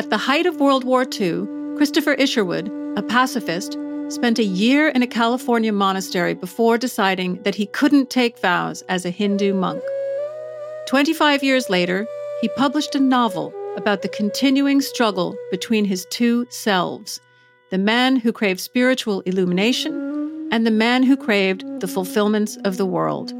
At the height of World War II, Christopher Isherwood, a pacifist, spent a year in a California monastery before deciding that he couldn't take vows as a Hindu monk. 25 years later, he published a novel about the continuing struggle between his two selves the man who craved spiritual illumination and the man who craved the fulfillments of the world.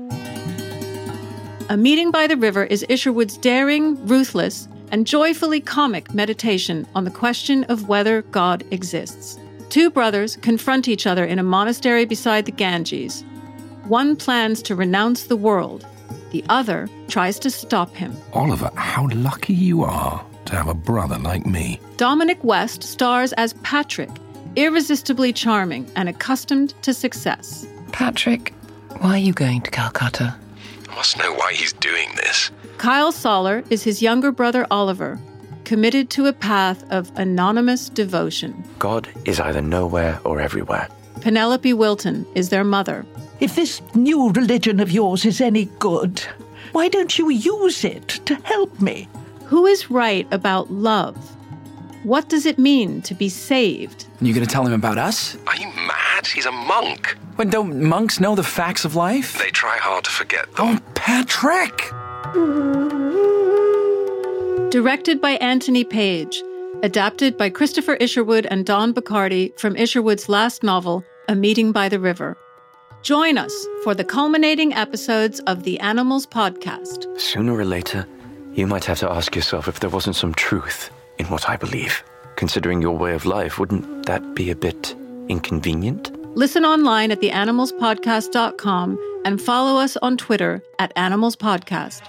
A Meeting by the River is Isherwood's daring, ruthless, and joyfully comic meditation on the question of whether God exists. Two brothers confront each other in a monastery beside the Ganges. One plans to renounce the world, the other tries to stop him. Oliver, how lucky you are to have a brother like me. Dominic West stars as Patrick, irresistibly charming and accustomed to success. Patrick, why are you going to Calcutta? I must know why he's doing this. Kyle Soller is his younger brother Oliver, committed to a path of anonymous devotion. God is either nowhere or everywhere. Penelope Wilton is their mother. If this new religion of yours is any good, why don't you use it to help me? Who is right about love? What does it mean to be saved? And you gonna tell him about us? Are you mad? He's a monk. When don't monks know the facts of life? They try hard to forget them. Oh, Patrick! Directed by Anthony Page, adapted by Christopher Isherwood and Don Bachardy from Isherwood's last novel, A Meeting by the River. Join us for the culminating episodes of the Animals Podcast. Sooner or later, you might have to ask yourself if there wasn't some truth in what I believe. Considering your way of life, wouldn't that be a bit inconvenient? Listen online at theanimalspodcast.com and follow us on Twitter at Animals Podcast.